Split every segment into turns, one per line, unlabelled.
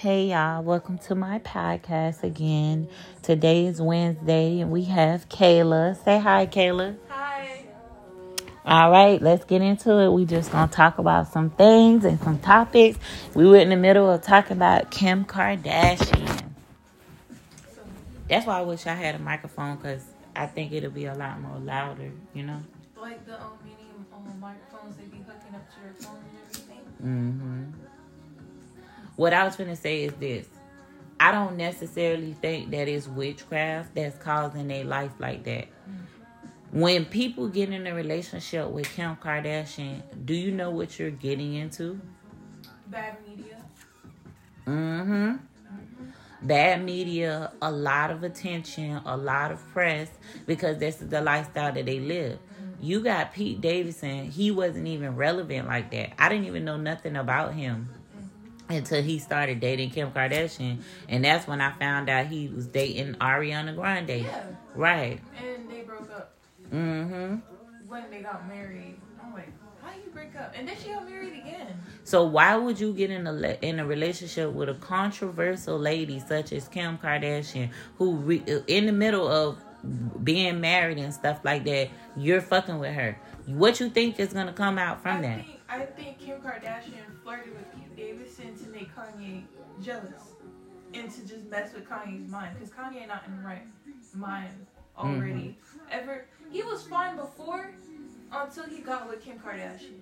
Hey y'all, welcome to my podcast again. Today is Wednesday and we have Kayla. Say hi, Kayla.
Hi.
All right, let's get into it. We just gonna talk about some things and some topics. We were in the middle of talking about Kim Kardashian. That's why I wish I had a microphone because I think it'll be a lot more louder, you know?
Like the um, medium um, microphones they be hooking up to your phone and everything.
hmm What I was gonna say is this. I don't necessarily think that it's witchcraft that's causing their life like that. Mm. When people get in a relationship with Kim Kardashian, do you know what you're getting into?
Bad media.
Mm-hmm. mm-hmm. Bad media, a lot of attention, a lot of press, because this is the lifestyle that they live. Mm-hmm. You got Pete Davidson, he wasn't even relevant like that. I didn't even know nothing about him until he started dating Kim Kardashian. And that's when I found out he was dating Ariana Grande.
Yeah.
Right.
And they broke up
Mm-hmm.
when they got married. I'm like, how do you break up? And then she got married again.
So why would you get in a in a relationship with a controversial lady such as Kim Kardashian, who re- in the middle of being married and stuff like that, you're fucking with her? What you think is gonna come out from
I
that?
think I think Kim Kardashian flirted with Pete Davidson to make Kanye jealous and to just mess with Kanye's mind because Kanye not in the right mind already. Mm-hmm. Ever he was fine before until he got with Kim Kardashian.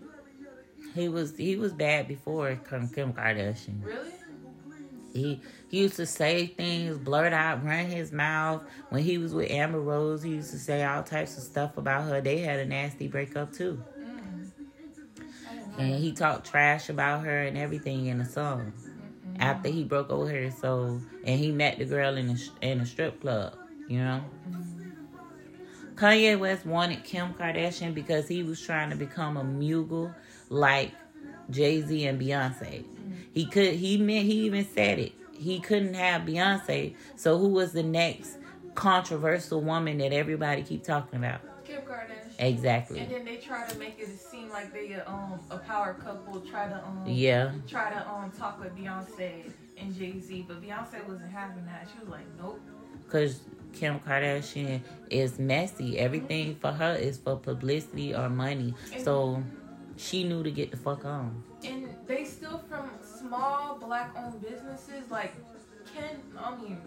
He was he was bad before Kim Kim Kardashian.
Really?
He he used to say things, blurt out, run his mouth. When he was with Amber Rose, he used to say all types of stuff about her. They had a nasty breakup too. And he talked trash about her and everything in the song
Mm-mm.
after he broke over her. So, and he met the girl in a, in a strip club, you know? Kanye West wanted Kim Kardashian because he was trying to become a mogul like Jay Z and Beyonce. He could, he meant, he even said it. He couldn't have Beyonce. So, who was the next controversial woman that everybody keep talking about?
Kim Kardashian.
Exactly.
And then they try to make it seem like they uh, um a power couple. Try to um
Yeah.
try to um talk with Beyonce and Jay Z, but Beyonce wasn't having that. She was like, nope.
Because Kim Kardashian is messy. Everything for her is for publicity or money. So she knew to get the fuck on.
And they still from small black owned businesses like Ken. I mean,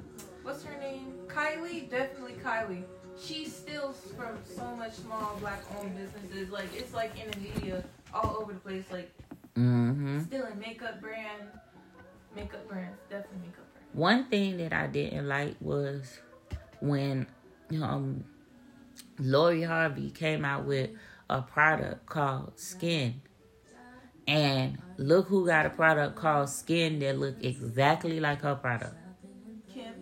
what's her name? Kylie. Definitely Kylie. She steals from so much small black owned businesses. Like it's like in the media all over the place. Like
hmm
stealing makeup brand, makeup brands. Definitely makeup brand.
One thing that I didn't like was when um Lori Harvey came out with a product called Skin. And look who got a product called Skin that look exactly like her product.
Kim.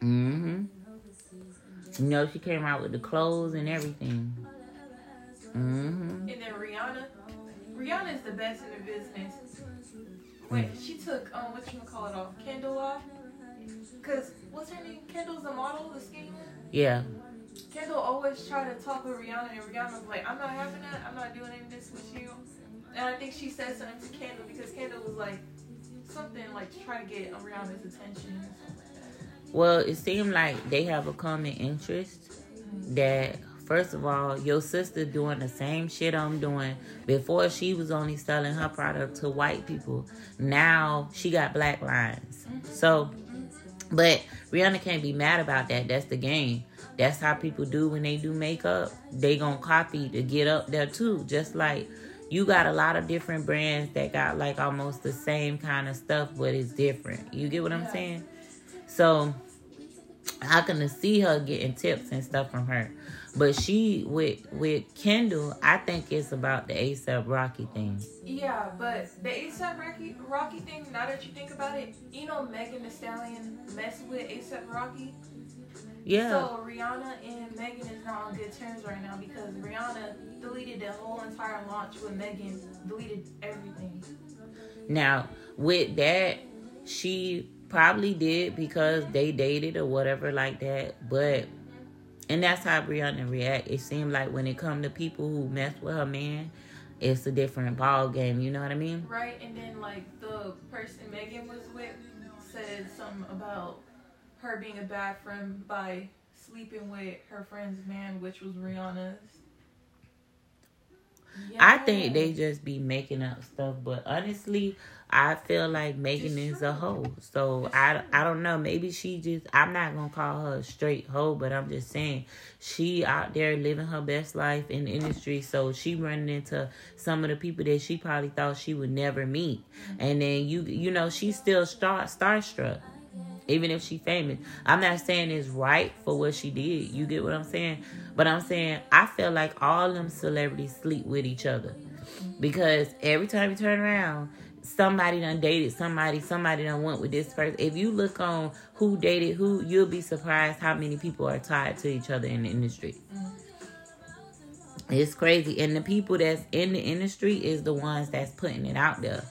hmm You know, she came out with the clothes and everything. hmm
And then Rihanna. Rihanna is the best in the business. Wait, she took um what you gonna call it off Kendall off. Cause what's her name? Kendall's the model, the skinny one.
Yeah.
Kendall always try to talk with Rihanna, and Rihanna was like, "I'm not having that. I'm not doing any of this with you." And I think she said something to Kendall because Kendall was like something like to try to get Rihanna's attention. or something.
Well, it seemed like they have a common interest that first of all, your sister doing the same shit I'm doing. Before she was only selling her product to white people. Now she got black lines. So but Rihanna can't be mad about that. That's the game. That's how people do when they do makeup. They gonna copy to get up there too. Just like you got a lot of different brands that got like almost the same kind of stuff, but it's different. You get what I'm saying? So I can see her getting tips and stuff from her. But she with with Kendall, I think it's about the ASAP Rocky thing.
Yeah, but the ASAP Rocky, Rocky thing. Now that you think about it, you know Megan Thee Stallion messed with ASAP Rocky.
Yeah.
So Rihanna and Megan is not on good terms right now because Rihanna deleted the whole entire launch with Megan, deleted everything.
Now, with that, she probably did because they dated or whatever like that. But and that's how Rihanna react. It seemed like when it come to people who mess with her man, it's a different ball game. You know what I mean?
Right, and then like the person Megan was with said something about her being a bad friend by sleeping with her friend's man, which was Rihanna's.
I think they just be making up stuff, but honestly, I feel like Megan is a hoe. So I, I don't know. Maybe she just. I'm not gonna call her a straight hoe, but I'm just saying she out there living her best life in the industry. So she running into some of the people that she probably thought she would never meet, and then you you know she's still star starstruck even if she famous. I'm not saying it's right for what she did. You get what I'm saying? But I'm saying I feel like all them celebrities sleep with each other. Because every time you turn around, somebody done dated somebody, somebody done went with this person. If you look on who dated who, you'll be surprised how many people are tied to each other in the industry. It's crazy. And the people that's in the industry is the ones that's putting it out there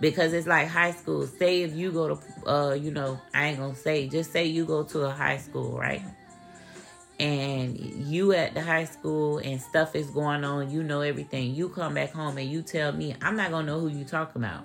because it's like high school. Say if you go to, uh, you know, I ain't gonna say, just say you go to a high school, right? And you at the high school and stuff is going on, you know everything. You come back home and you tell me, I'm not gonna know who you talking about,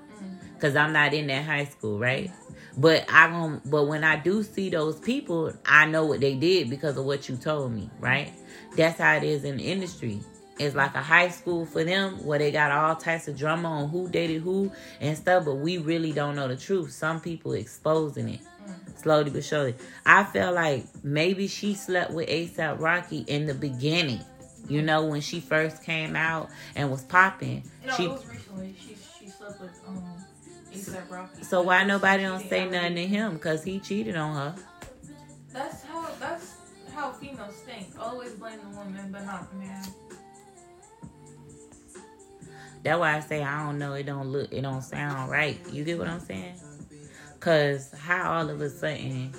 cause I'm not in that high school, right? But I going but when I do see those people, I know what they did because of what you told me, right? That's how it is in the industry. It's like a high school for them where they got all types of drama on who dated who and stuff, but we really don't know the truth. Some people exposing it slowly but surely. I feel like maybe she slept with ASAP Rocky in the beginning. You know, when she first came out and was popping.
No,
she,
it was recently. She she slept with um ASAP Rocky.
So why nobody don't say nothing to him? Cause he cheated on her.
That's how that's how females think. Always blame the woman, but not the man.
That's why I say I don't know. It don't look. It don't sound right. You get what I'm saying? Cause how all of a sudden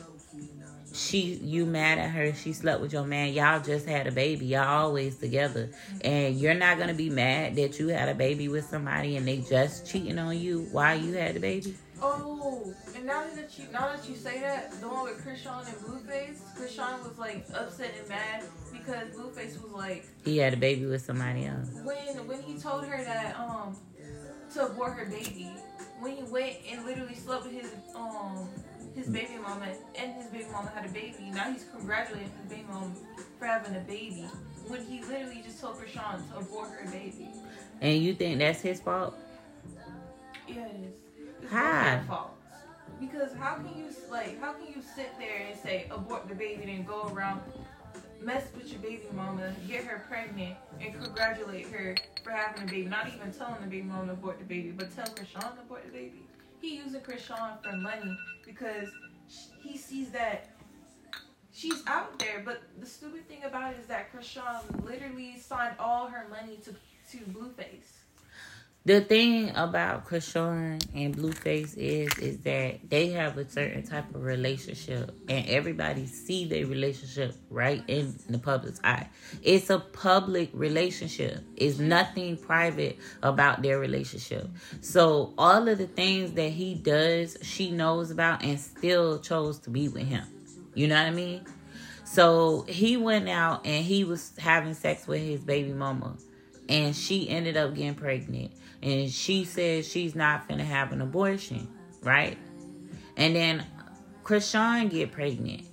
she you mad at her? She slept with your man. Y'all just had a baby. Y'all always together, and you're not gonna be mad that you had a baby with somebody and they just cheating on you while you had the baby.
Oh, and now that you now that you say that, the one with Chrisean and Blueface, Chrisean was like upset and mad because Blueface was like
He had a baby with somebody else.
when when he told her that um to abort her baby, when he went and literally slept with his um his baby mama and his baby mama had a baby. Now he's congratulating his baby mama for having a baby when he literally just told Chrisean to abort her baby.
And you think that's his fault?
Yes. It's
How?
faults. Because how can you like how can you sit there and say abort the baby and go around mess with your baby mama, get her pregnant, and congratulate her for having a baby. Not even telling the baby mama to abort the baby, but tell Chrisean to abort the baby. He using Chrisean for money because he sees that she's out there. But the stupid thing about it is that Chrisean literally signed all her money to to Blueface.
The thing about Chrisean and Blueface is is that they have a certain type of relationship, and everybody see their relationship right in the public's eye. It's a public relationship. It's nothing private about their relationship. So all of the things that he does, she knows about, and still chose to be with him. You know what I mean? So he went out and he was having sex with his baby mama, and she ended up getting pregnant and she says she's not gonna have an abortion, right? And then Chrisean get pregnant,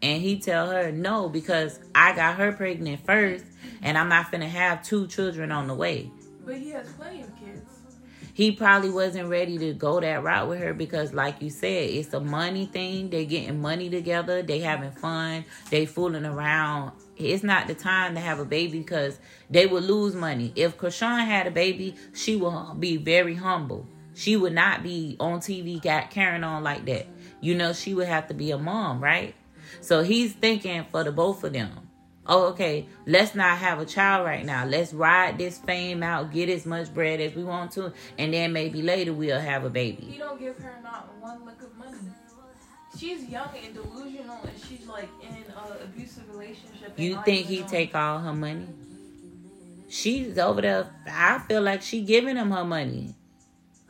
and he tell her no because I got her pregnant first, and I'm not gonna have two children on the way.
But he has plenty of kids.
He probably wasn't ready to go that route with her because, like you said, it's a money thing. They getting money together. They having fun. They fooling around. It's not the time to have a baby because they would lose money. If Chrisean had a baby, she would be very humble. She would not be on TV got carrying on like that. You know, she would have to be a mom, right? So he's thinking for the both of them. Oh, okay, let's not have a child right now. Let's ride this fame out, get as much bread as we want to, and then maybe later we'll have a baby.
He don't give her not one lick of money. She's young and delusional, and she's like in an abusive relationship.
You think he take all her money? She's over there. I feel like she giving him her money.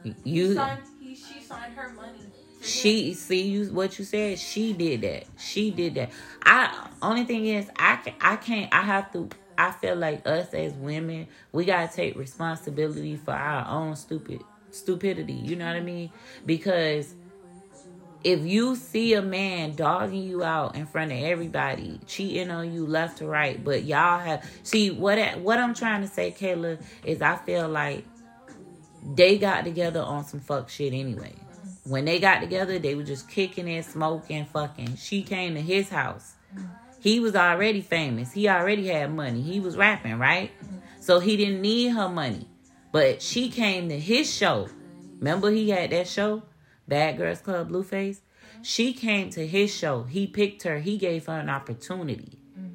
He
You,
signed, he, she signed her money.
she see you what you said. She did that. She did that. I only thing is I can I can't. I have to. I feel like us as women, we gotta take responsibility for our own stupid stupidity. You know what I mean? Because if you see a man dogging you out in front of everybody, cheating on you left to right, but y'all have see what what I'm trying to say, Kayla, is I feel like they got together on some fuck shit anyway. When they got together, they were just kicking it, smoking, fucking. She came to his house. He was already famous. He already had money. He was rapping, right? So he didn't need her money. But she came to his show. Remember he had that show? Bad Girls Club Blueface. Mm-hmm. She came to his show. He picked her. He gave her an opportunity. Mm.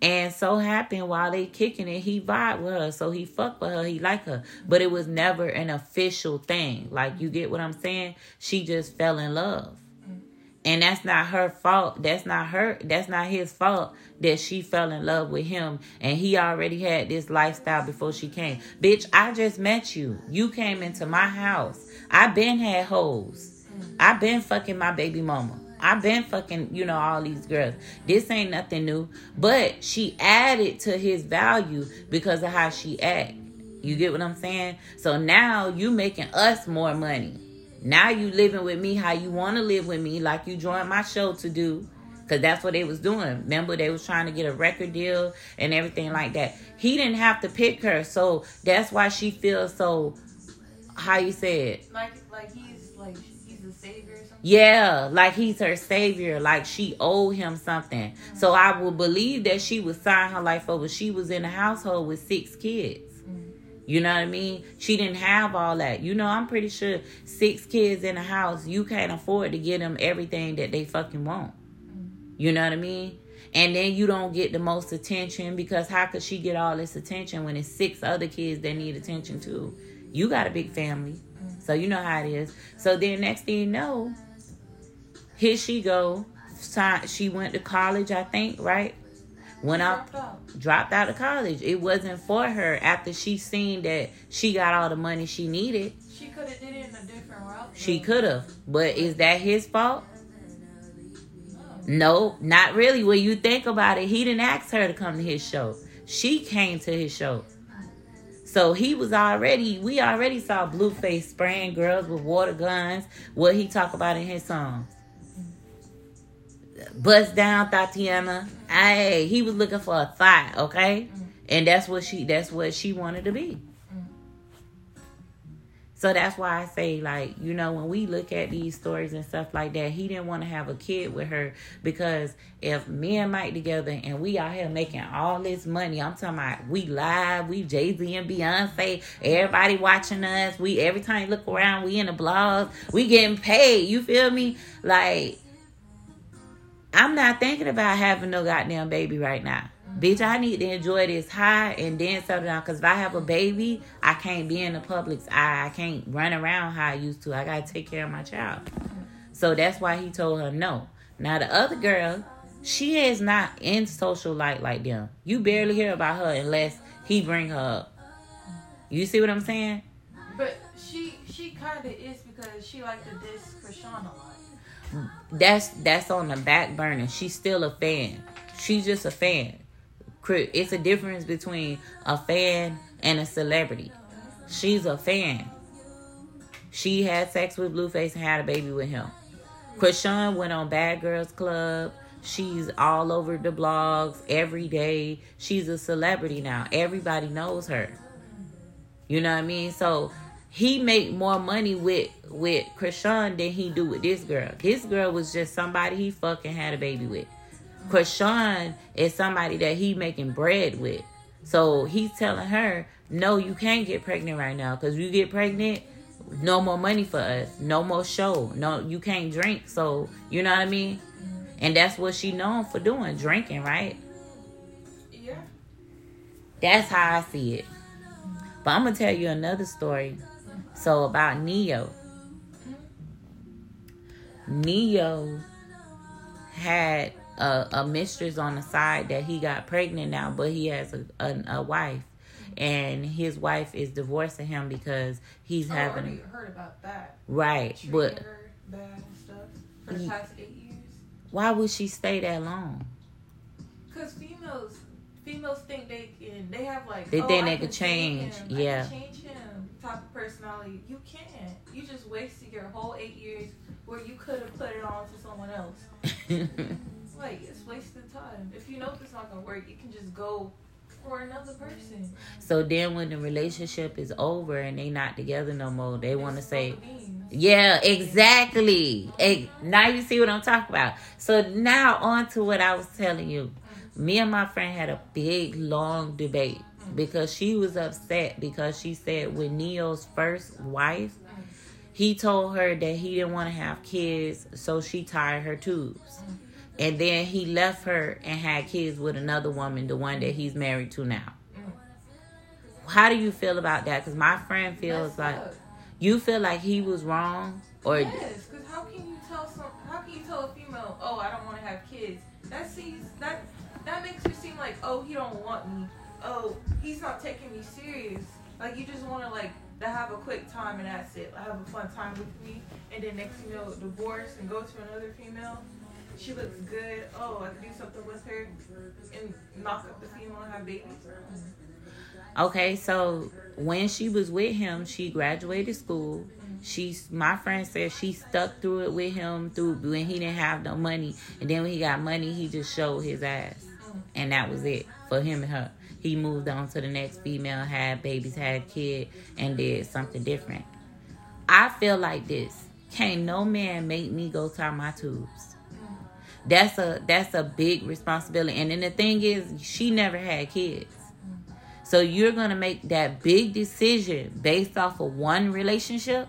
And so happened while they kicking it, he vibe with her. So he fucked with her. He liked her. But it was never an official thing. Like you get what I'm saying? She just fell in love. Mm. And that's not her fault. That's not her. That's not his fault that she fell in love with him. And he already had this lifestyle before she came. Bitch, I just met you. You came into my house. I been had hoes. I been fucking my baby mama. I've been fucking, you know, all these girls. This ain't nothing new. But she added to his value because of how she act. You get what I'm saying? So now you making us more money. Now you living with me how you want to live with me, like you joined my show to do. Cause that's what they was doing. Remember, they was trying to get a record deal and everything like that. He didn't have to pick her, so that's why she feels so. How you say
it? Like, like he's
Yeah, like he's her savior. Like she owed him something. Mm-hmm. So I would believe that she would sign her life over. She was in a household with six kids. You know what I mean? She didn't have all that. You know, I'm pretty sure six kids in a house, you can't afford to get them everything that they fucking want. You know what I mean? And then you don't get the most attention because how could she get all this attention when it's six other kids that need attention too? You got a big family. So you know how it is. So then next thing you know, here she go. She went to college, I think, right? Dropped out. dropped out of college. It wasn't for her after she seen that she got all the money she needed.
She could have did it in a different route.
She could have, but is that his fault? No, not really. When you think about it, he didn't ask her to come to his show. She came to his show. So he was already, we already saw Blueface spraying girls with water guns. What he talk about in his songs. Bust down, Thotiana. Hey, he was looking for a fight, okay? Mm. And that's what she that's what she wanted to be. Mm. So that's why I say, like, you know, when we look at these stories and stuff like that, he didn't want to have a kid with her because if me and Mike together and we out here making all this money, I'm talking about we live, we Jay Z and Beyonce, everybody watching us. We every time you look around, we in the blogs, we getting paid. You feel me? Like I'm not thinking about having no goddamn baby right now. Bitch, I need to enjoy this high and then settle down. Because if I have a baby, I can't be in the public's eye. I can't run around how I used to. I got to take care of my child. So that's why he told her no. Now, the other girl, she is not in social light like them. You barely hear about her unless he bring her up. You see what I'm saying?
But she she kind of is because she like to diss Chrisean a lot
that's that's on the back burner. She's still a fan. She's just a fan. It's a difference between a fan and a celebrity. She's a fan. She had sex with Blueface and had a baby with him. Chrisean went on Bad Girls Club. She's all over the blogs every day. She's a celebrity now. Everybody knows her. You know what I mean? So he make more money with with Chrisean than he do with this girl. This girl was just somebody he fucking had a baby with. Chrisean is somebody that he making bread with. So he's telling her, no, you can't get pregnant right now. Because you get pregnant, no more money for us. No more show. No, you can't drink. So, you know what I mean? And that's what she known for doing, drinking, right?
Yeah.
That's how I see it. But I'm going to tell you another story so about Ne-Yo. Ne-Yo had a, a, mistress on the side that he got pregnant now, but he has a, a, a wife. And his wife is divorcing him because he's
oh,
having.
I heard about that.
Right,
Treating
but
her bad and stuff for the past eight years.
Why would she stay that long?
Because females, females think they can. They have like.
They
oh,
think
I
they could change. Yeah.
change him type of personality. You can't. You just wasted your whole eight years where you could have put it on to someone else. like it's wasted time. If you know if it's not gonna work, you can just go for another person.
so then when the relationship is over and they not together no more, they want to say,
what it means.
Yeah, exactly. Eh, Now you see what I'm talking about. So now on to what I was telling you. Me and my friend had a big long debate because she was upset because she said with Ne-Yo's first wife, he told her that he didn't want to have kids, so she tied her tubes. And then he left her and had kids with another woman, the one that he's married to now. How do you feel about that? Because my friend feels like you feel like he was wrong, or
Yes, because how can you tell some? How can you tell a female, oh, I don't want to have kids? That seems that that makes you seem like, oh, he don't want me. Oh, he's not taking me serious. Like you just want to like to have a quick time and that's it. Have a fun time with me, and then next thing you know, divorce and go to another female. She looks good. Oh, I can do something with her and knock up the female and have babies.
Okay, so when she was with him, she graduated school. She's my friend said she stuck through it with him through when he didn't have no money, and then when he got money, he just showed his ass, mm. and that was it for him and her. He moved on to the next female, had babies, had kid, and did something different. I feel like this: can't no man make me go tie my tubes. That's a that's a big responsibility, and then the thing is, she never had kids. So you're gonna make that big decision based off of one relationship.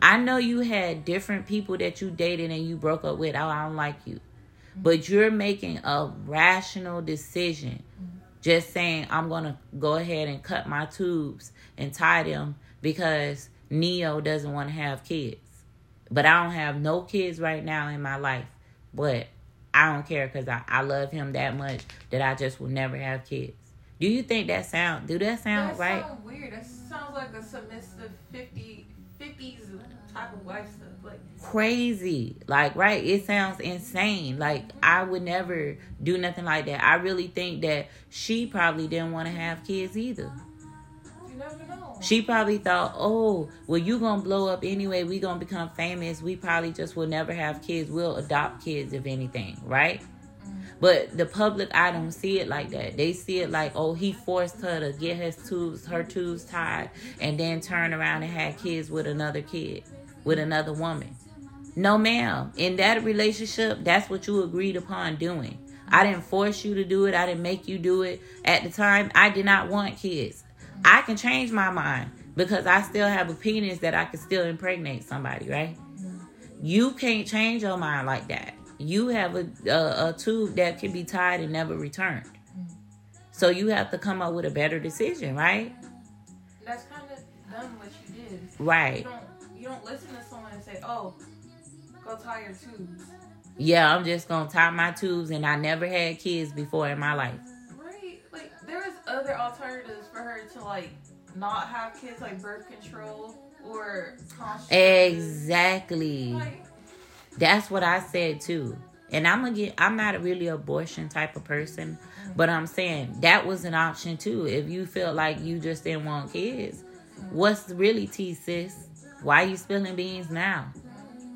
I know you had different people that you dated and you broke up with. Oh, I don't like you, but you're making a rational decision. Just saying, I'm gonna go ahead and cut my tubes and tie them because Ne-Yo doesn't want to have kids. But I don't have no kids right now in my life. But I don't care because I, I love him that much that I just will never have kids. Do you think that sound? Do that sound
that
right?
sounds weird. That sounds like a submissive 50, 50s type of wife stuff. Like,
Crazy, like right? It sounds insane. Like I would never do nothing like that. I really think that she probably didn't want to have kids either.
you never know.
She probably thought, oh, well, you gonna blow up anyway. We gonna become famous. We probably just will never have kids. We'll adopt kids if anything, right? But the public, I don't see it like that. They see it like, oh, he forced her to get his tubes, her tubes tied, and then turn around and had kids with another kid, with another woman. No, ma'am. In that relationship, that's what you agreed upon doing. I didn't force you to do it. I didn't make you do it. At the time, I did not want kids. I can change my mind because I still have opinions that I can still impregnate somebody, right? You can't change your mind like that. You have a, a, a tube that can be tied and never returned. So you have to come up with a better decision, right?
That's kind of done what you did. You
Right.
don't you don't listen to someone and say, "Oh, go tie your tubes."
Yeah, I'm just gonna tie my tubes, and I never had kids before in my life.
Right? Like there is other alternatives for her to like not have kids, like birth control or.
Exactly.
Like,
That's what I said too. And I'm gonna get. I'm not a really abortion type of person, but I'm saying that was an option too. If you feel like you just didn't want kids, what's really tea, sis? Why you spilling beans now?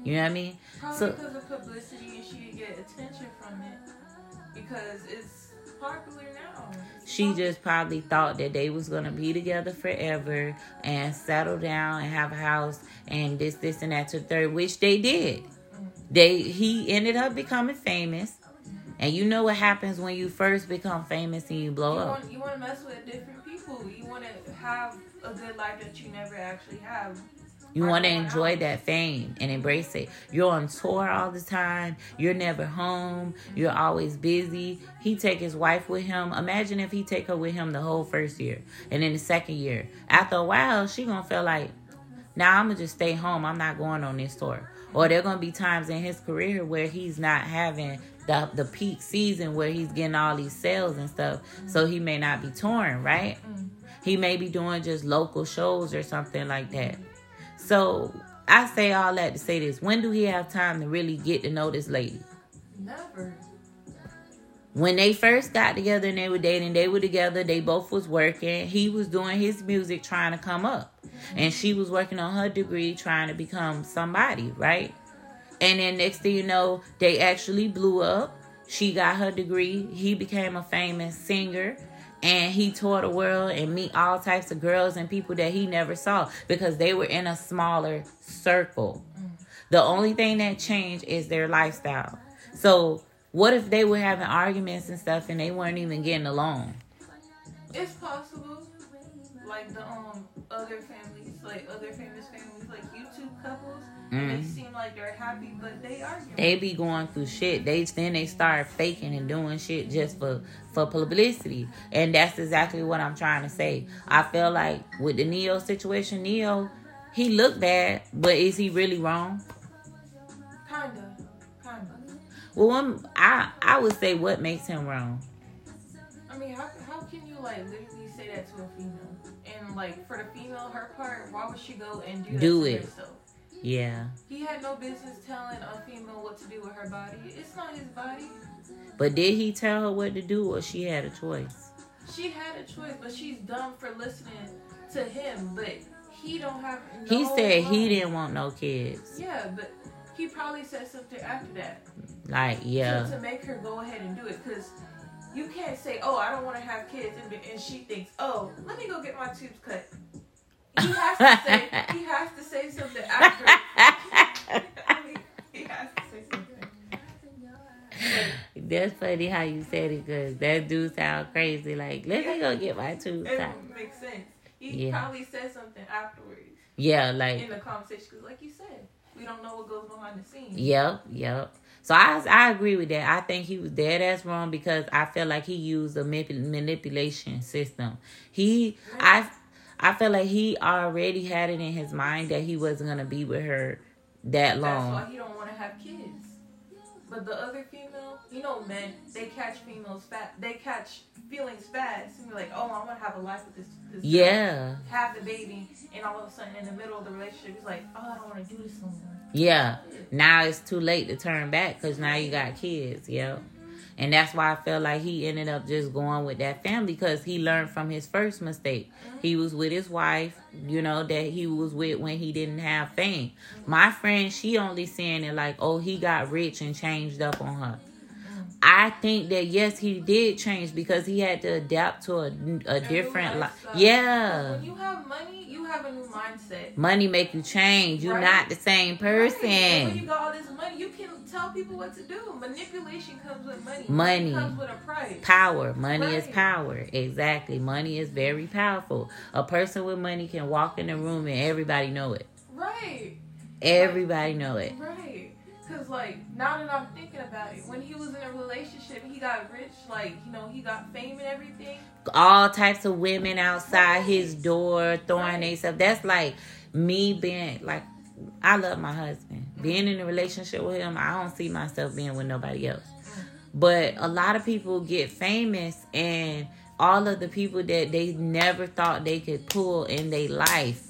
You know what I mean?
probably
So-
because of publicity and she could get attention from it because it's popular now. It's
She
popular.
just probably thought that they was gonna be together forever and settle down and have a house and this, this, and that to third, which they did. They he ended up becoming famous, and you know what happens when you first become famous and you blow
you
up.
want you want to mess with different people. You want to have a good life that you never actually have.
You want to enjoy that fame and embrace it. You're on tour all the time. You're never home. You're always busy. He take his wife with him. Imagine if he take her with him the whole first year, and then the second year. After a while, she gonna feel like, now I'm gonna just stay home. I'm not going on this tour. Or there gonna be times in his career where he's not having the the peak season where he's getting all these sales and stuff. So he may not be touring, right? Mm-hmm. He may be doing just local shows or something like that. So I say all that to say this. When do he have time to really get to know this lady?
Never.
When they first got together and they were dating, they were together, they both was working. He was doing his music trying to come up. And she was working on her degree trying to become somebody, right? And then next thing you know, they actually blew up. She got her degree. He became a famous singer. And he toured the world and meet all types of girls and people that he never saw because they were in a smaller circle. The only thing that changed is their lifestyle. So what if they were having arguments and stuff and they weren't even getting along?
It's possible. Like the um other families, like other famous families, like YouTube couples,
Mm.
they seem like they're happy, but they argue.
They be going through shit. They then they start faking and doing shit just for for publicity, and that's exactly what I'm trying to say. I feel like with the Ne-Yo situation, Ne-Yo, he looked bad, but is he really wrong? Well, I I would say what makes him wrong.
I mean, how how can you like literally say that to a female? And like for the female, her part, why would she go and do
Do it.
herself?
Yeah,
He had no business telling a female what to do with her body. It's not his body.
but did he tell her what to do, or she had a choice?
She had a choice, but she's dumb for listening to him. But he don't have. No
He said he didn't want no kids.
Yeah, but he probably said something after that
Like, yeah,
to make her go ahead and do it. Because you can't say, "Oh, I don't want to have kids," and, and she thinks, "Oh, let me go get my tubes cut." He has to say. he has to say something after. I mean, he has to say something.
That's funny how you said it, cause that dude sound crazy. Like, let me go get my tooth
It
tied.
makes sense. He
Yeah.
probably said something afterwards
Yeah, like in
the conversation. Because, like you said, we don't know what goes behind the scenes.
yep, yep. So I I agree with that. I think he was dead ass wrong because I feel like he used a manip- manipulation system. He I I feel like he already had it in his mind that he wasn't gonna be with her that
That's why
long.
he don't want to have kids. But the other female, you know, men, they catch females fat. They catch feelings fast. And you're like, oh, I want to have a life with this. this girl.
Yeah,
Have the baby, and all of a sudden, in the middle of the relationship, he's like, oh, I don't want to do this no more.
yeah. Now it's too late to turn back because now you got kids. Yep. And that's why I felt like he ended up just going with that family because he learned from his first mistake. He was with his wife, you know, that he was with when he didn't have fame. My friend, she only saying it like, oh, he got rich and changed up on her. I think that yes, he did change because he had to adapt to a, a different life. Yeah.
When you have money, you have a new mindset.
Money make you change. You're
Right.
not the same
Right. When
person.
you got all this money, you can tell people what to do. Manipulation comes with money.
Money.
comes with a price.
Power. Money is power. Exactly. Money is very powerful. A person with money can walk in a room and everybody know it.
Right.
Everybody know it.
Right. Cause like now that I'm thinking about it, when he was in a relationship, he got rich. Like you know, he got fame and everything.
All types of women outside his door throwing they stuff. That's like me being like I love my husband. Being in a relationship with him, I don't see myself being with nobody else. But a lot of people get famous and all of the people that they never thought they could pull in their life,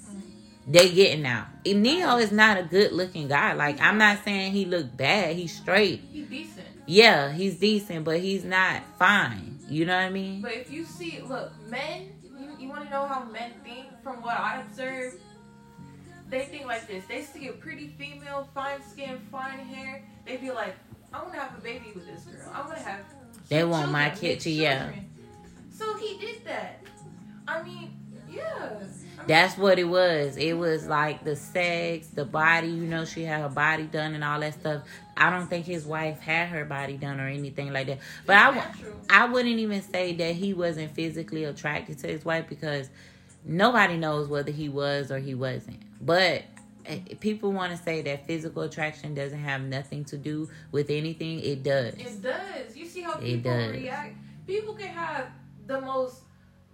they getting out. And Ne-Yo is not a good looking guy. Like I'm not saying he look bad. He's straight.
He decent.
Yeah, he's decent, but he's not fine. You know what I mean?
But if you see, look, men. You, you want to know how men think? From what I observe, they think like this. They see a pretty female, fine skin, fine hair. They be like, I want to have a baby with this girl. I want to have.
They want my kid to- yeah.
So he did that. I mean, yeah.
That's what it was. It was like the sex, the body. You know, she had her body done and all that stuff. I don't think his wife had her body done or anything like that. But I. I wouldn't even say that he wasn't physically attracted to his wife because nobody knows whether he was or he wasn't. But eh, people want to say that physical attraction doesn't have nothing to do with anything. It does.
It does. You see how people react? People can have the most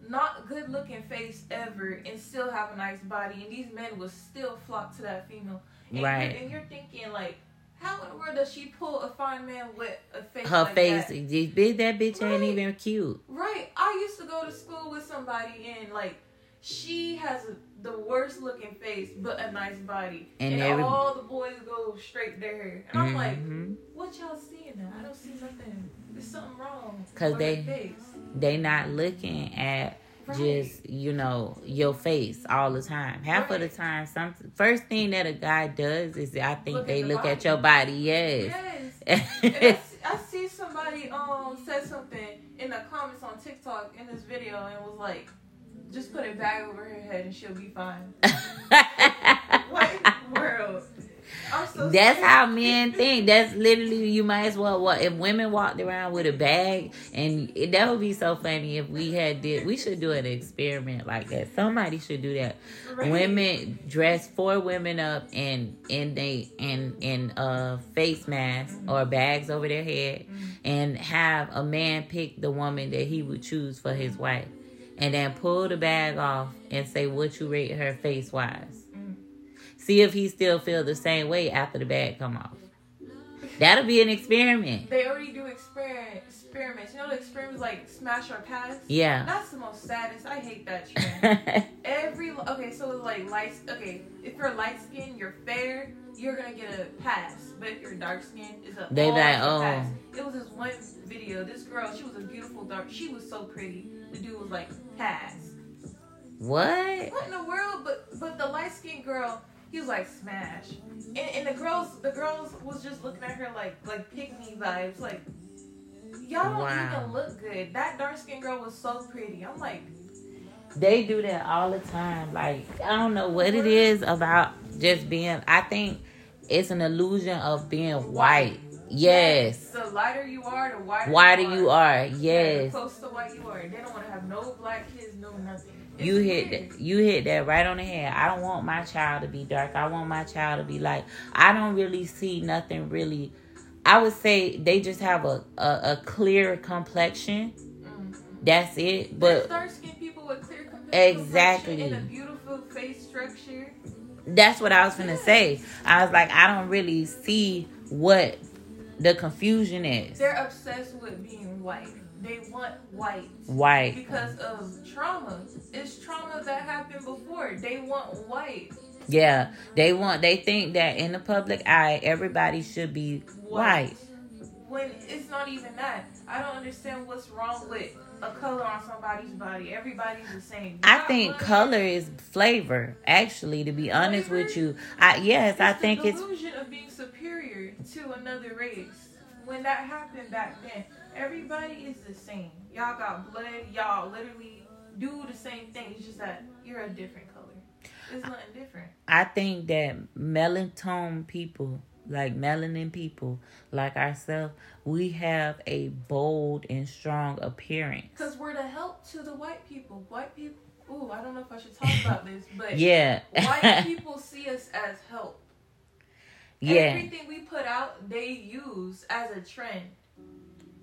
not good looking face ever and still have a nice body, and these men will still flock to that female. And
Right.
You're, and you're thinking, like, how in the world does she pull a fine man with a face
Her
like
face,
That?
bitch, that bitch ain't even cute.
Right. I used to go to school with somebody, and, like, she has the worst looking face, but a nice body.
And
And,
every-
all the boys go straight there. And I'm like,
Mhm.
what y'all seeing now? I don't see nothing. There's something wrong.
Cause they-. They not looking at just you know your face all the time. Half of the time, some first thing that a guy does is I think
Look
they
the
look at your body. Yes.
Yes. I, see, I see somebody um said something in the comments on TikTok in this video and was like, just put a bag over her head and she'll be fine. What world? So
That's how men think. That's literally you might as well. What if women walked around with a bag, and it, that would be so funny if we had did. We should do an experiment like that. Somebody should do that.
Right.
Women dress four women up in in they in in uh face masks or bags over their head, and have a man pick the woman that he would choose for his wife, and then pull the bag off and say what you rate her face wise.
Mm.
See if he still feel the same way after the bag come off. That'll be an experiment.
They already do experiment experiments. You know the experiments like smash or pass.
Yeah.
That's the most saddest. I hate that trend. Every okay, so it's like light. Okay, if you're light skin, you're fair, you're gonna get a pass. But if you're dark skin, it's a
They like, oh.
pass. It was this one video. This girl, she was a beautiful dark. She was so pretty. The dude was like pass.
what?
What in the world? But but the light skinned girl, he was like smash. And, and the girls, the girls was just looking at her like like pick me vibes. Like y'all don't
Wow.
even look good. That dark skinned girl was so pretty. I'm like.
They do that all the time. Like I don't know what it is about just being. I think it's an illusion of being white. Yes.
The lighter you are, the whiter,
Whiter you are.
Yeah,
Yes.
close to white you are. They don't want to have no black kids, no nothing. It's
You hit that, you hit that right on the head. I don't want my child to be dark. I want my child to be light. I don't really see nothing really. I would say they just have a a, a clear complexion.
Mm.
That's it. But
dark skinned people with clear complexion
Exactly.
and a beautiful face structure.
that's what I was gonna say. I was like, I don't really see what the confusion is.
They're obsessed with being white. They want white
White.
because of trauma. It's trauma that happened before. They want white.
Yeah. They want. They think that in the public eye, everybody should be white.
When it's not even that. I don't understand what's wrong with a color on somebody's body. Everybody's the same.
I think color is flavor. Actually, to be honest with you, I yes, I
It's
think
the
it's
delusion of being superior to another race. When that happened back then, everybody is the same. Y'all got blood. Y'all literally do the same thing. It's just that you're a different color. It's nothing different.
I think that melatonin people, like melanin people, like ourselves, we have a bold and strong appearance.
Cause we're the help to the white people. White people. Ooh, I don't know if I should talk about this, but
Yeah.
white people see us as help.
yeah.
Everything we put out, they use as a trend.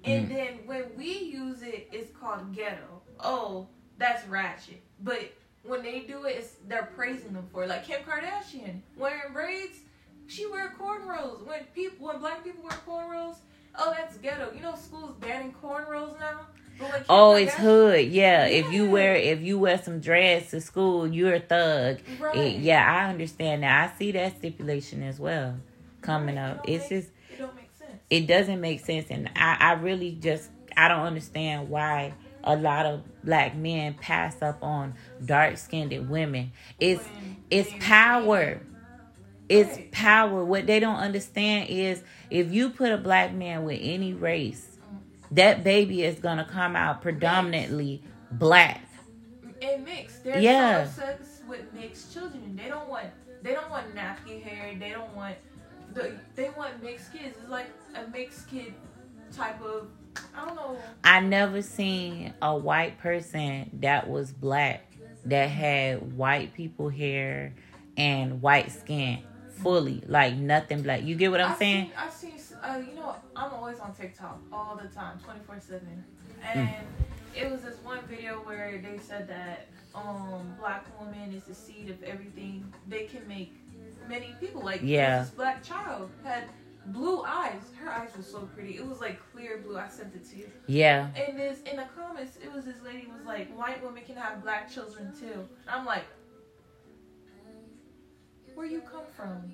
And
Mm.
then when we use it, it's called ghetto. Oh, that's ratchet. But when they do it, it's, they're praising them for it. Like Kim Kardashian wearing braids, she wear cornrows. When people, when black people wear cornrows, oh, that's ghetto. You know, schools banning cornrows now. But when
Oh, it's hood. Yeah. If you wear if you wear some dreads to school, you're a thug.
Right.
It- yeah, I understand that. I see that stipulation as well coming
Right. It
up.
don't
It's
make-
just
it don't make sense.
it doesn't make sense and I, I really just I don't understand why a lot of black men pass up on dark skinned women. It's
When
it's power. It's
Right.
power. What they don't understand is if you put a black man with any race,
Mm.
that baby is gonna come out predominantly black.
and mixed. They're
Yeah.
obsessed with mixed children. They don't want they don't want nappy hair. They don't want the they want mixed kids. It's like a mixed kid type of I don't know.
I never seen a white person that was black that had white people hair and white skin fully, like nothing black. You get what I'm
I've
saying?
Seen, I've seen. Uh, you know, I'm always on TikTok all the time, 24 seven, and it was this one video where they said that um black woman is the seed of everything. They can make many people like
Yeah.
This black child had blue eyes. Her eyes were so pretty. It was like clear blue. I sent it to you.
Yeah.
And this in the comments, it was this lady was like, white women can have black children too. I'm like, where you come from?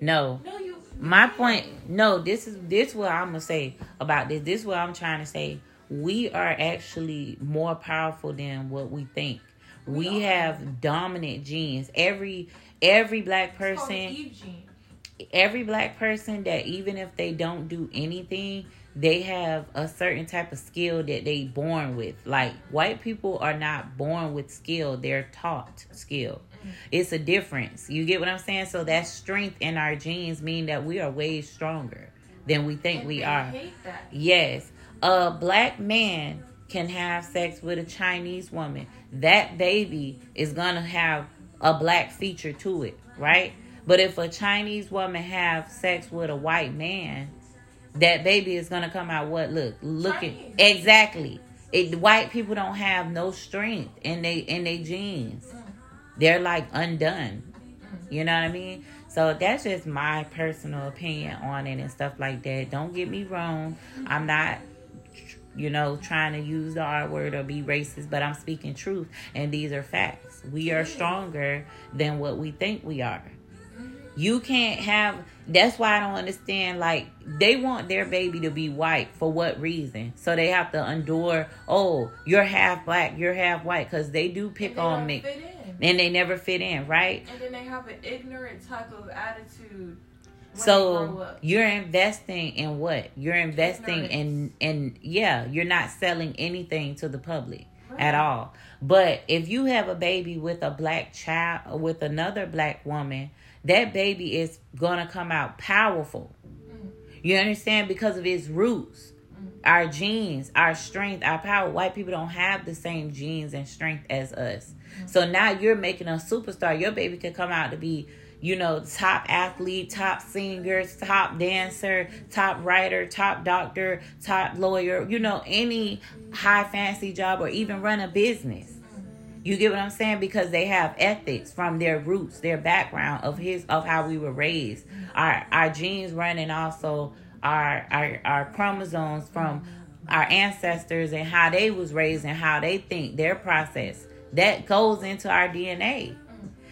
No.
No, you.
My point no, this is this what I'm gonna say about this. This is what I'm trying to say. we are actually more powerful than what we think. We have dominant genes. Every every black person every black person that even if they don't do anything they have a certain type of skill that they born with like white people are not born with skill they're taught skill it's a difference you get what i'm saying so that strength in our genes mean that we are way stronger than we think
And
we are. Yes. A black man can have sex with a Chinese woman. That baby is going to have a black feature to it, right? But if a Chinese woman have sex with a white man, that baby is going to come out what look looking
Chinese.
exactly. It white people don't have no strength in they in their genes. They're like undone. You know what I mean? So that's just my personal opinion on it and stuff like that. Don't get me wrong. I'm not, you know, trying to use the R word or be racist, but I'm speaking truth. And these are facts. We are stronger than what we think we are. You can't have. That's why I don't understand. Like they want their baby to be white for what reason? So they have to endure. Oh, you're half black, you're half white, because they do pick
they
on me, and they never fit in, right?
And then they have an ignorant type of attitude.
So you're investing in what? You're investing in and yeah, you're not selling anything to the public at all. But if you have a baby with a black child with another black woman, that baby is gonna come out powerful. You understand? Because of its roots. Our genes, our strength, our power. White people don't have the same genes and strength as us. So now you're making a superstar. Your baby could come out to be, you know, top athlete, top singer, top dancer, top writer, top doctor, top lawyer, you know, any high fancy job or even run a business. You get what I'm saying? Because they have ethics from their roots, their background of his of how we were raised. Our our genes running also our our, our chromosomes from our ancestors and how they was raised and how they think their process. That goes into our DNA.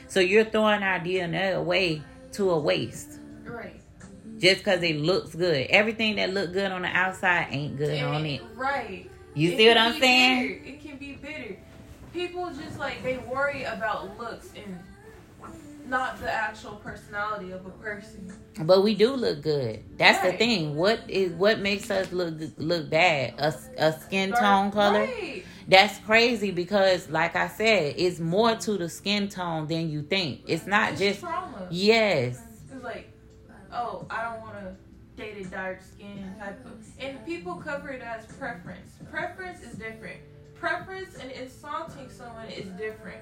So you're throwing our DNA away to a waste.
Right.
Just because it looks good. Everything that look good on the outside ain't good
And
on
it-. Right.
You
It
see what I'm saying?
bitter. It can be bitter. People just like they worry about looks and not the actual personality of a person.
But we do look good. That's the thing. What is what makes us look look bad? A, a skin tone color.
Right.
That's crazy because, like I said, it's more to the skin tone than you think. It's not
It's
just
trauma.
yes.
It's like, oh, I don't want to date a dark skin type of. And people cover it as preference. Preference is different. Preference and insulting someone is different.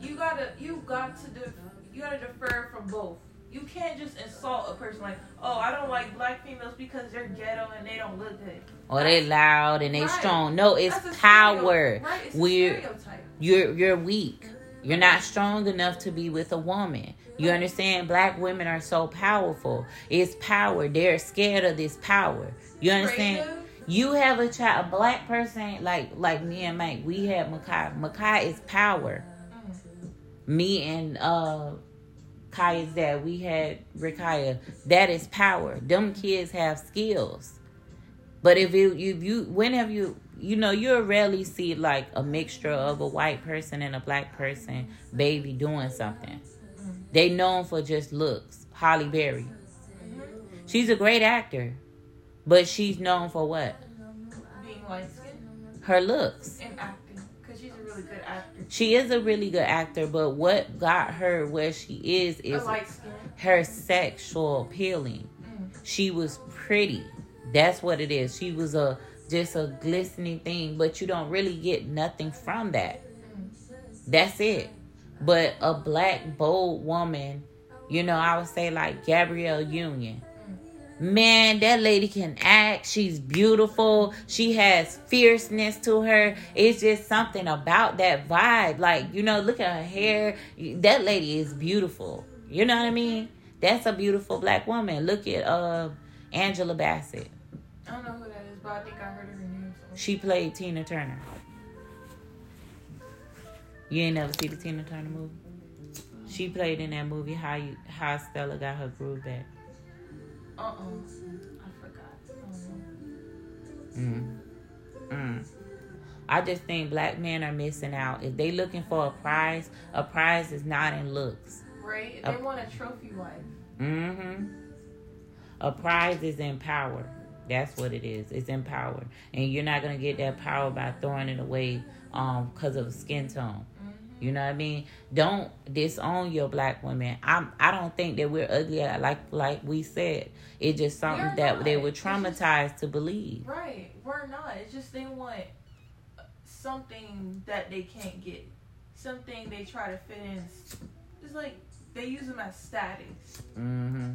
You gotta, you got to, def, you gotta defer from both. You can't just insult a person like, oh, I don't like black females because they're ghetto and they don't look good.
Or they loud and they
Right.
strong. No, it's power.
Right, it's
We're you're you're weak. You're not strong enough to be with a woman. You understand? Black women are so powerful. It's power. They're scared of this power. You understand? You have a child, a black person like like me and Mike. We have Makai. Makai is power. Me and uh Kaya's dad, we had Rikaya. That is power. Them kids have skills. But if you if you whenever you you know you'll rarely see like a mixture of a white person and a black person baby doing something. They known for just looks. Halle Berry. She's a great actor. But she's known for what?
Being light skinned
Her looks.
and acting. Because she's a really good actor.
She is a really good actor, but what got her where she is is
skin.
her sexual appealing.
Mm.
She was pretty. That's what it is. She was a just a glistening thing, but you don't really get nothing from that. That's it. But a black bold woman, you know, I would say like Gabrielle Union. Man, that lady can act. She's beautiful. She has fierceness to her. It's just something about that vibe. Like, you know, look at her hair. That lady is beautiful. You know what I mean? That's a beautiful black woman. Look at uh Angela Bassett.
I don't know who that is, but I think I heard her name. So.
She played Tina Turner. You ain't never see the Tina Turner movie? She played in that movie how you how Stella got her groove back.
Uh uh I forgot. I don't.
Mm. Mm. I just think black men are missing out. If they looking for a prize, a prize is not in looks.
Right? They want a trophy wife.
Mm-hmm. A prize is in power. That's what it is. It's in power, and you're not gonna get that power by throwing it away um because of skin tone. You know what I mean? Don't disown your black women. I'm I don't think that we're ugly like like we said. It's just something
We're
that
not.
they were
It's just-
traumatized to believe.
Right. We're not. It's just they want something that they can't get. Something they try to fit in. It's like they use them as status.
hmm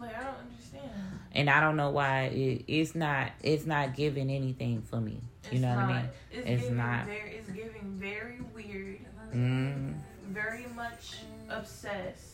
Like I don't understand.
And I don't know why it, it's not it's not giving anything for me. You know what I mean?
It's,
It's
giving
not.
Very, it's giving very weird.
hmm
Very much obsessed.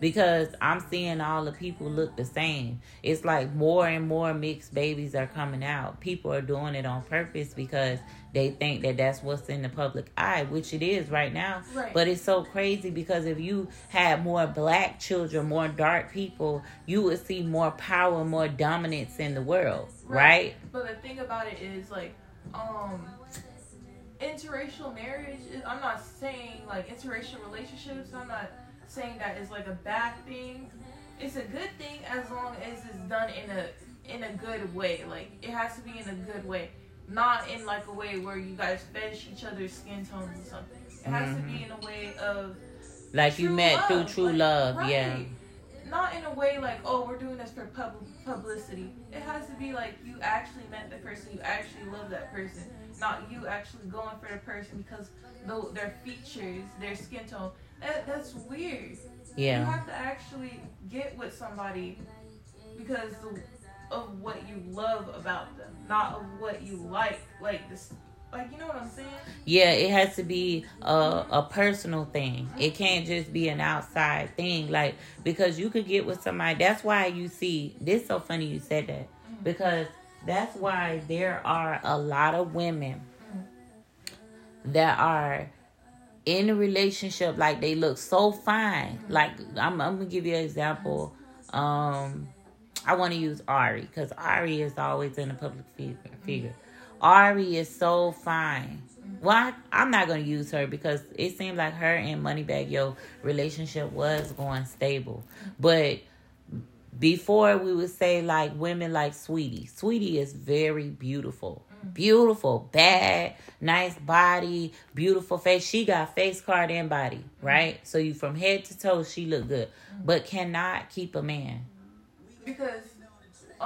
because I'm seeing all the people look the same. It's like more and more mixed babies are coming out. People are doing it on purpose because they think that that's what's in the public eye, which it is right now.
Right.
But it's so crazy because if you had more black children, more dark people, you would see more power, more dominance in the world, right?
But the thing about it is like, um, interracial marriage. Is, I'm not saying like interracial relationships. I'm not saying that is like a bad thing. It's a good thing as long as it's done in a in a good way. Like it has to be in a good way, not in like a way where you guys fetish each other's skin tones or something. It has to be in a way of
Like you met through true
like,
love,
right.
yeah.
Not in a way like, oh, we're doing this for pub- publicity. It has to be like you actually met the person, you actually love that person, not you actually going for the person because though their features, their skin tone. That that's weird.
Yeah.
You have to actually get with somebody because of what you love about them, not of what you like. Like this, like you know what I'm saying?
Yeah, it has to be a, a personal thing. It can't just be an outside thing. Like because you could get with somebody. That's why you see this. So funny you said that because that's why there are a lot of women that are in a relationship like they look so fine. Like I'm, I'm gonna give you an example. Um, I want to use Ari because Ari is always in a public figure. Ari is so fine. Well, I, I'm not gonna use her because it seemed like her and Moneybagg Yo relationship was going stable, but before we would say like women like Saweetie. Saweetie is very beautiful. Beautiful, bad, nice body, beautiful face. She got face card and body, right? So you from head to toe, she look good, but cannot keep a man.
Because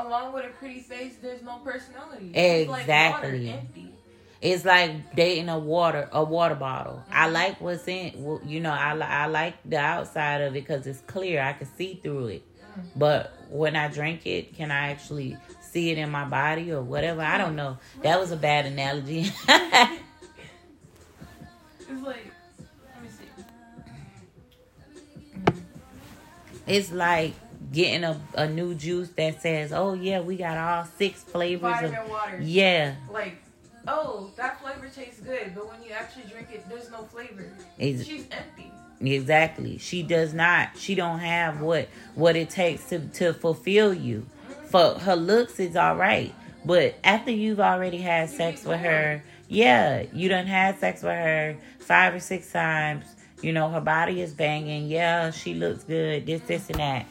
along with a pretty face, there's no personality. It's like water,
Exactly. It's like dating a water a water bottle. I mm-hmm. like what's in. You know, I I like the outside of it because it's clear. I can see through it. Mm-hmm. But when I drink it, can I actually see it in my body or whatever? I don't know. Mm-hmm. That was a bad analogy.
It's like, let me see.
it's like getting a, a new juice that says, "Oh yeah, we got all six flavors of
water.
yeah."
Like, oh, that flavor tastes good, but when you actually drink it, there's no flavor.
Ex-
She's empty.
Exactly. She does not. She don't have what what it takes to to fulfill you. For her looks is all right, but after you've already had sex with her, yeah, you done had sex with her five or six times. You know her body is banging. Yeah, she looks good. This, this, and that.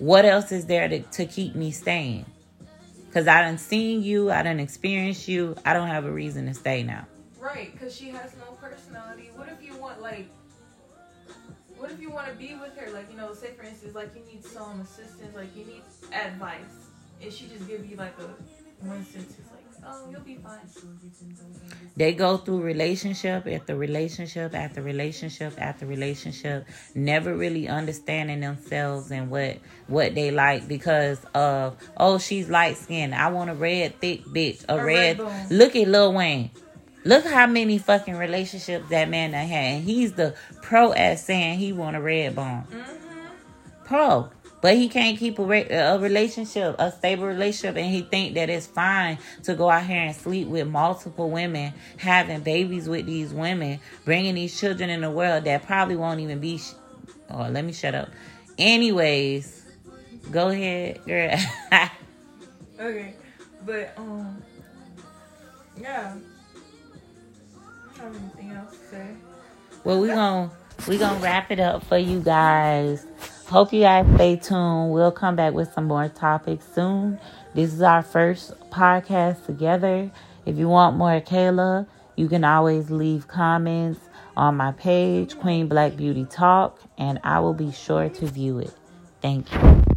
What else is there to to keep me staying? Cause I done seen you. I done experienced you. I don't have a reason to stay now.
Right, because she has no personality. What if you want, like, what if you want to be with her? Like, you know, say for instance, like, you need some assistance, like, you need advice. And she just give you, like, a one sentence, like, oh, you'll be fine.
They go through relationship after relationship after relationship after relationship, never really understanding themselves and what what they like because of oh she's light skinned. I want a red thick bitch. A,
A
red.
red
look at Lil Wayne. Look how many fucking relationships that man done had. And he's the pro at saying he want a red bone.
Mm-hmm.
Pro. But he can't keep a, re- a relationship, a stable relationship, and he think that it's fine to go out here and sleep with multiple women, having babies with these women, bringing these children in the world that probably won't even be. Sh- oh, let me shut up. Anyways, go ahead, girl.
Okay, but, um, Yeah. I don't have anything else to say.
Well, we gonna we gonna wrap it up for you guys. Hope you guys stay tuned. We'll come back with some more topics soon. This is our first podcast together. If you want more Kayla, you can always leave comments on my page, Queen Black Beauty Talk, and I will be sure to view it. Thank you.